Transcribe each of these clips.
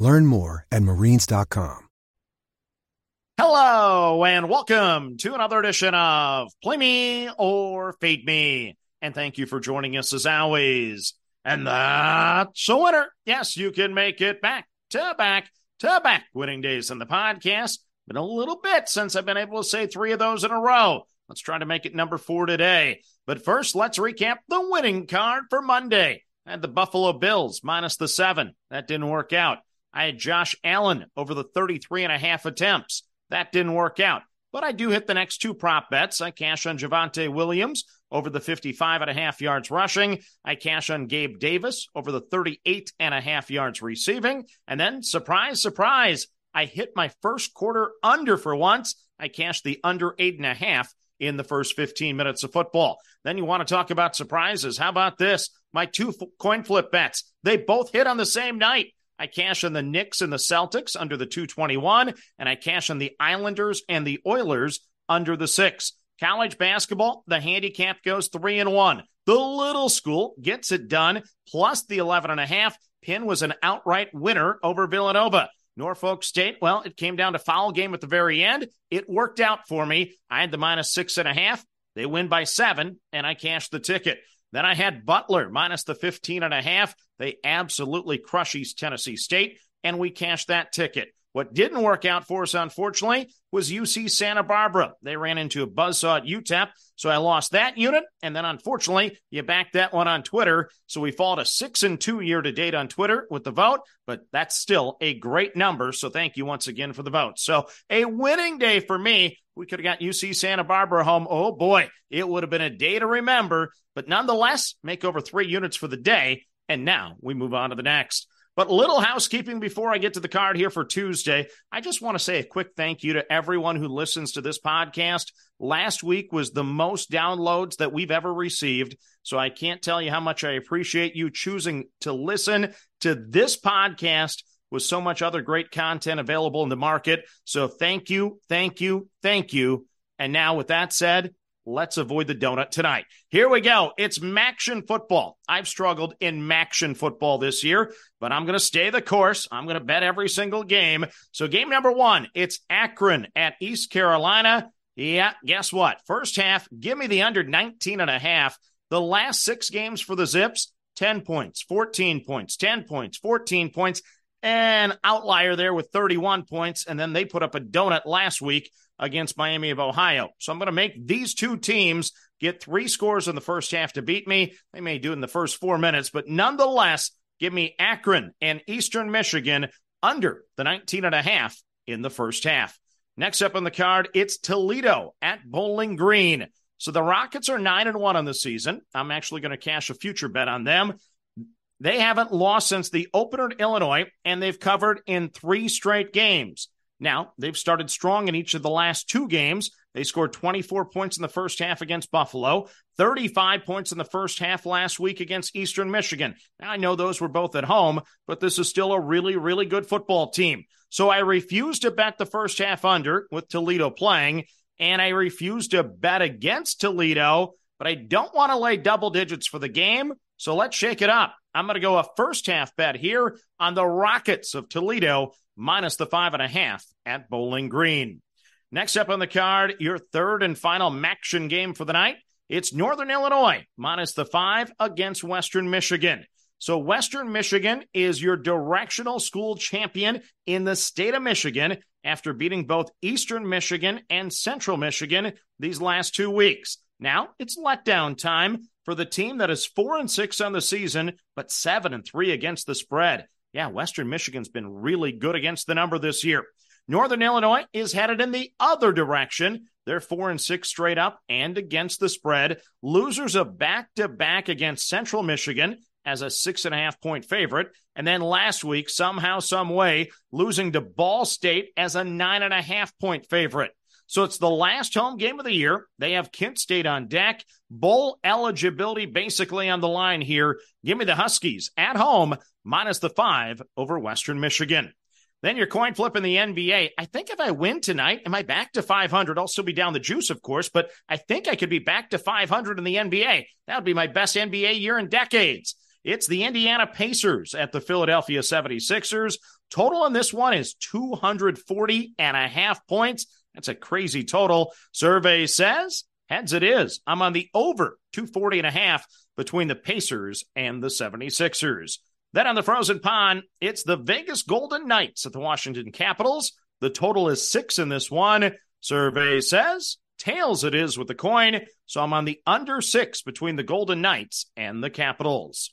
Learn more at marines.com. Hello, and welcome to another edition of Play Me or Fade Me. And thank you for joining us as always. And that's a winner. Yes, you can make it back to back to back winning days in the podcast. Been a little bit since I've been able to say three of those in a row. Let's try to make it number four today. But first, let's recap the winning card for Monday. Had the Buffalo Bills minus the seven. That didn't work out. I had Josh Allen over the 33 and a half attempts. That didn't work out. But I do hit the next two prop bets. I cash on Javonte Williams over the 55 and a half yards rushing. I cash on Gabe Davis over the 38 and a half yards receiving. And then, surprise, surprise, I hit my first quarter under for once. I cashed the under eight and a half in the first 15 minutes of football. Then you want to talk about surprises. How about this? My two coin flip bets, they both hit on the same night. I cash on the Knicks and the Celtics under the 221, and I cash on the Islanders and the Oilers under the six. College basketball, the handicap goes three and one. The little school gets it done, plus the 11 and a half. Penn was an outright winner over Villanova. Norfolk State, well, it came down to foul game at the very end. It worked out for me. I had the minus six and a half. They win by seven, and I cashed the ticket. Then I had Butler minus the 15 and a half. They absolutely crush East Tennessee State, and we cashed that ticket. What didn't work out for us, unfortunately, was UC Santa Barbara. They ran into a buzzsaw at UTEP, so I lost that unit. And then, unfortunately, you backed that one on Twitter. So we fall to six and two year to date on Twitter with the vote, but that's still a great number. So thank you once again for the vote. So a winning day for me. We could have got UC Santa Barbara home. Oh boy, it would have been a day to remember, but nonetheless, make over three units for the day. And now we move on to the next. But little housekeeping before I get to the card here for Tuesday. I just want to say a quick thank you to everyone who listens to this podcast. Last week was the most downloads that we've ever received. So I can't tell you how much I appreciate you choosing to listen to this podcast with so much other great content available in the market. So thank you, thank you, thank you. And now, with that said, Let's avoid the donut tonight. Here we go. It's MACtion football. I've struggled in MACtion football this year, but I'm going to stay the course. I'm going to bet every single game. So, game number one, it's Akron at East Carolina. Yeah, guess what? First half, give me the under 19 and a half. The last six games for the Zips, 10 points, 14 points, 10 points, 14 points, an outlier there with 31 points. And then they put up a donut last week against Miami of Ohio. So I'm going to make these two teams get three scores in the first half to beat me. They may do in the first four minutes, but nonetheless, give me Akron and Eastern Michigan under the 19 and a half in the first half. Next up on the card, it's Toledo at Bowling Green. So the Rockets are 9 and 1 on the season. I'm actually going to cash a future bet on them. They haven't lost since the opener in Illinois, and they've covered in three straight games. Now, they've started strong in each of the last two games. They scored 24 points in the first half against Buffalo, 35 points in the first half last week against Eastern Michigan. Now, I know those were both at home, but this is still a really, really good football team. So I refuse to bet the first half under with Toledo playing, and I refuse to bet against Toledo, but I don't want to lay double digits for the game. So let's shake it up. I'm going to go a first half bet here on the Rockets of Toledo minus the five and a half at Bowling Green. Next up on the card, your third and final MACtion game for the night. It's Northern Illinois minus the five against Western Michigan. So, Western Michigan is your directional school champion in the state of Michigan after beating both Eastern Michigan and Central Michigan these last two weeks. Now it's letdown time for the team that is four and six on the season, but seven and three against the spread. Yeah, Western Michigan's been really good against the number this year. Northern Illinois is headed in the other direction. They're four and six straight up and against the spread. Losers of back to back against Central Michigan as a six and a half point favorite. And then last week, somehow, some way, losing to Ball State as a nine and a half point favorite. So it's the last home game of the year. They have Kent State on deck. Bowl eligibility basically on the line here. Give me the Huskies at home, minus the five over Western Michigan. Then your coin flip in the NBA. I think if I win tonight, am I back to 500? I'll still be down the juice, of course, but I think I could be back to 500 in the NBA. That would be my best NBA year in decades. It's the Indiana Pacers at the Philadelphia 76ers. Total on this one is 240 and a half points. That's a crazy total. Survey says heads it is. I'm on the over 240 and a half between the Pacers and the 76ers. Then on the frozen pond, it's the Vegas Golden Knights at the Washington Capitals. The total is six in this one. Survey says tails it is with the coin. So I'm on the under six between the Golden Knights and the Capitals.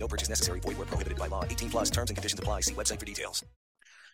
No purchase necessary. Void where prohibited by law. 18 plus terms and conditions apply. See website for details.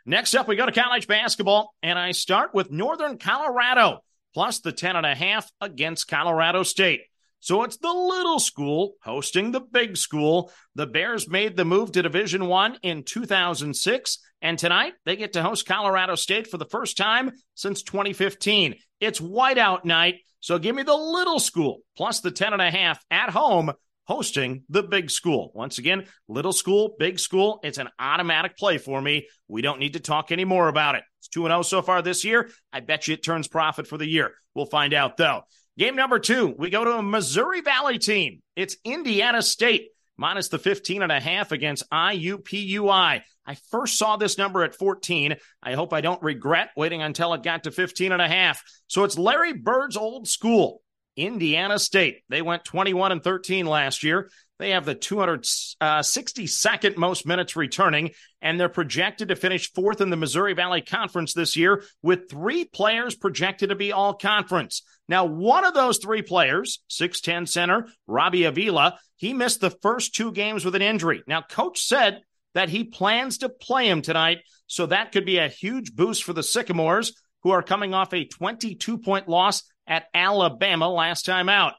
Next up, we go to college basketball, and I start with Northern Colorado plus the 10 and a half against Colorado State. So it's the little school hosting the big school. The Bears made the move to Division 1 in 2006 and tonight they get to host Colorado State for the first time since 2015. It's whiteout night, so give me the little school plus the 10 and a half at home hosting the big school. Once again, little school, big school. It's an automatic play for me. We don't need to talk any more about it. It's 2 0 so far this year. I bet you it turns profit for the year. We'll find out though. Game number two, we go to a Missouri Valley team. It's Indiana State minus the 15 and a half against IUPUI. I first saw this number at 14. I hope I don't regret waiting until it got to 15 and a half. So it's Larry Bird's old school. Indiana State. They went 21 and 13 last year. They have the 262nd uh, most minutes returning, and they're projected to finish fourth in the Missouri Valley Conference this year with three players projected to be all conference. Now, one of those three players, 6'10 center Robbie Avila, he missed the first two games with an injury. Now, coach said that he plans to play him tonight, so that could be a huge boost for the Sycamores, who are coming off a 22 point loss at Alabama last time out.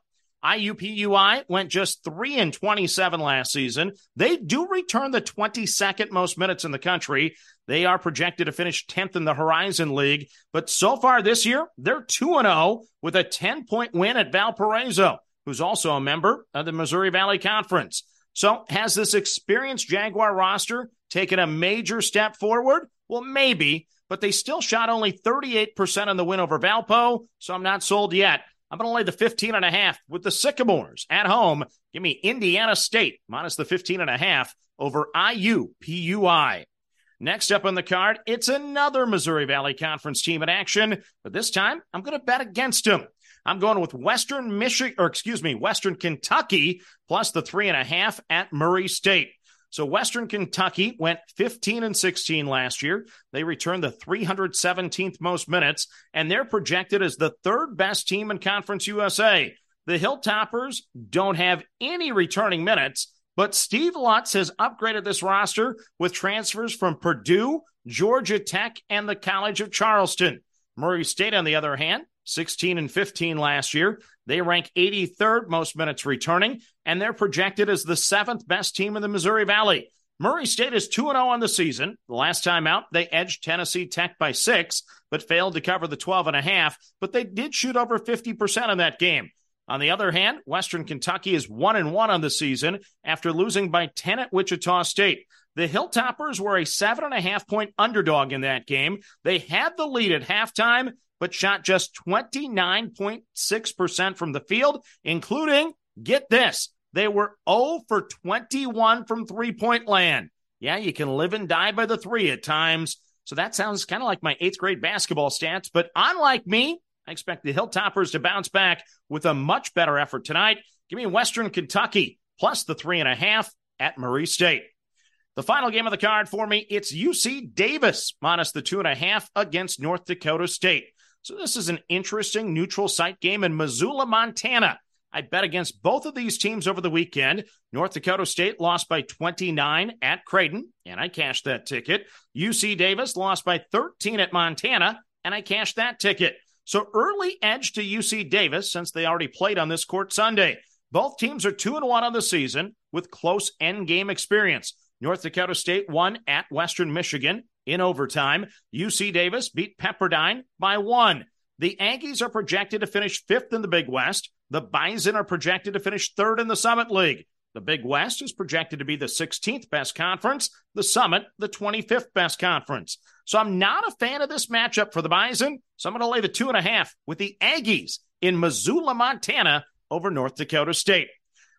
IUPUI went just 3 and 27 last season. They do return the 22nd most minutes in the country. They are projected to finish 10th in the Horizon League, but so far this year, they're 2 and 0 with a 10 point win at Valparaiso, who's also a member of the Missouri Valley Conference. So, has this experienced Jaguar roster taken a major step forward? Well, maybe, but they still shot only 38% on the win over Valpo, so I'm not sold yet. I'm going to lay the 15 and a half with the Sycamores at home. Give me Indiana State minus the 15 and a half over IUPUI. Next up on the card, it's another Missouri Valley Conference team in action, but this time I'm going to bet against them. I'm going with Western Michigan, or excuse me, Western Kentucky plus the three and a half at Murray State. So Western Kentucky went 15 and 16 last year. They returned the 317th most minutes, and they're projected as the third best team in Conference USA. The Hilltoppers don't have any returning minutes, but Steve Lutz has upgraded this roster with transfers from Purdue, Georgia Tech, and the College of Charleston. Murray State, on the other hand, 16 and 15 last year. They rank 83rd most minutes returning, and they're projected as the seventh best team in the Missouri Valley. Murray State is 2 0 on the season. The last time out, they edged Tennessee Tech by six, but failed to cover the 12 and a half. But they did shoot over 50% in that game. On the other hand, Western Kentucky is 1 and 1 on the season after losing by 10 at Wichita State. The Hilltoppers were a seven and a half point underdog in that game. They had the lead at halftime, but shot just 29.6% from the field, including, get this, they were 0 for 21 from three point land. Yeah, you can live and die by the three at times. So that sounds kind of like my eighth grade basketball stats. But unlike me, I expect the Hilltoppers to bounce back with a much better effort tonight. Give me Western Kentucky plus the three and a half at Murray State. The final game of the card for me, it's UC Davis minus the two and a half against North Dakota State. So this is an interesting neutral site game in Missoula, Montana. I bet against both of these teams over the weekend. North Dakota State lost by 29 at Creighton, and I cashed that ticket. UC Davis lost by 13 at Montana, and I cashed that ticket. So early edge to UC Davis since they already played on this court Sunday. Both teams are 2 and 1 on the season with close end game experience. North Dakota State won at Western Michigan in overtime. UC Davis beat Pepperdine by 1. The Aggies are projected to finish 5th in the Big West. The Bison are projected to finish 3rd in the Summit League. The Big West is projected to be the 16th best conference, the Summit, the 25th best conference. So I'm not a fan of this matchup for the Bison. So I'm going to lay the two and a half with the Aggies in Missoula, Montana over North Dakota State.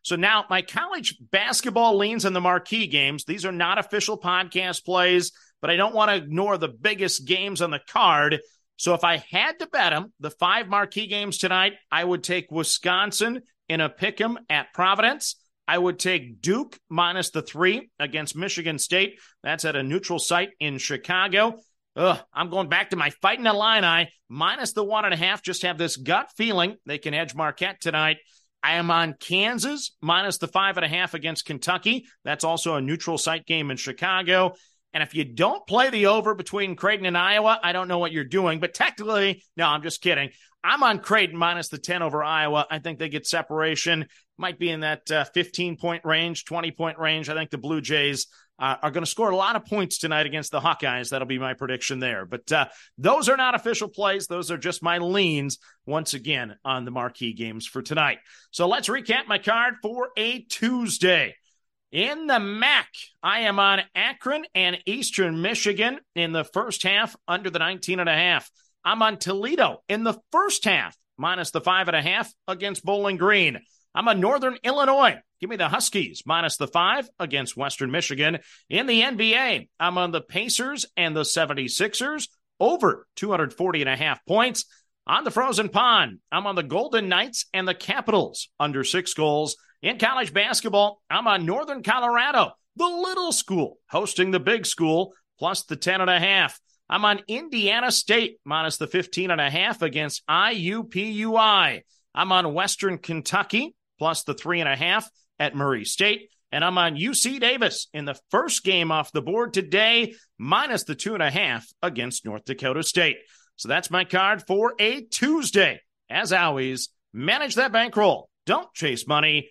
So now my college basketball leans in the marquee games. These are not official podcast plays, but I don't want to ignore the biggest games on the card. So if I had to bet them, the five marquee games tonight, I would take Wisconsin in a pick 'em at Providence. I would take Duke minus the three against Michigan State. That's at a neutral site in Chicago. Ugh, I'm going back to my fighting Illini minus the one and a half. Just have this gut feeling they can edge Marquette tonight. I am on Kansas minus the five and a half against Kentucky. That's also a neutral site game in Chicago. And if you don't play the over between Creighton and Iowa, I don't know what you're doing. But technically, no, I'm just kidding. I'm on Creighton minus the 10 over Iowa. I think they get separation. Might be in that uh, 15 point range, 20 point range. I think the Blue Jays uh, are going to score a lot of points tonight against the Hawkeyes. That'll be my prediction there. But uh, those are not official plays. Those are just my leans once again on the marquee games for tonight. So let's recap my card for a Tuesday. In the MAC, I am on Akron and Eastern Michigan in the first half under the 19 and a half. I'm on Toledo in the first half minus the five and a half against Bowling Green. I'm on Northern Illinois. Give me the Huskies minus the five against Western Michigan. In the NBA, I'm on the Pacers and the 76ers over 240 and a half points. On the frozen pond, I'm on the Golden Knights and the Capitals under six goals. In college basketball, I'm on Northern Colorado, the little school hosting the big school, plus the 10 and a half. I'm on Indiana State minus the 15 and a half against IUPUI. I'm on Western Kentucky plus the three and a half at Murray State. And I'm on UC Davis in the first game off the board today, minus the two and a half against North Dakota State. So that's my card for a Tuesday. As always, manage that bankroll. Don't chase money.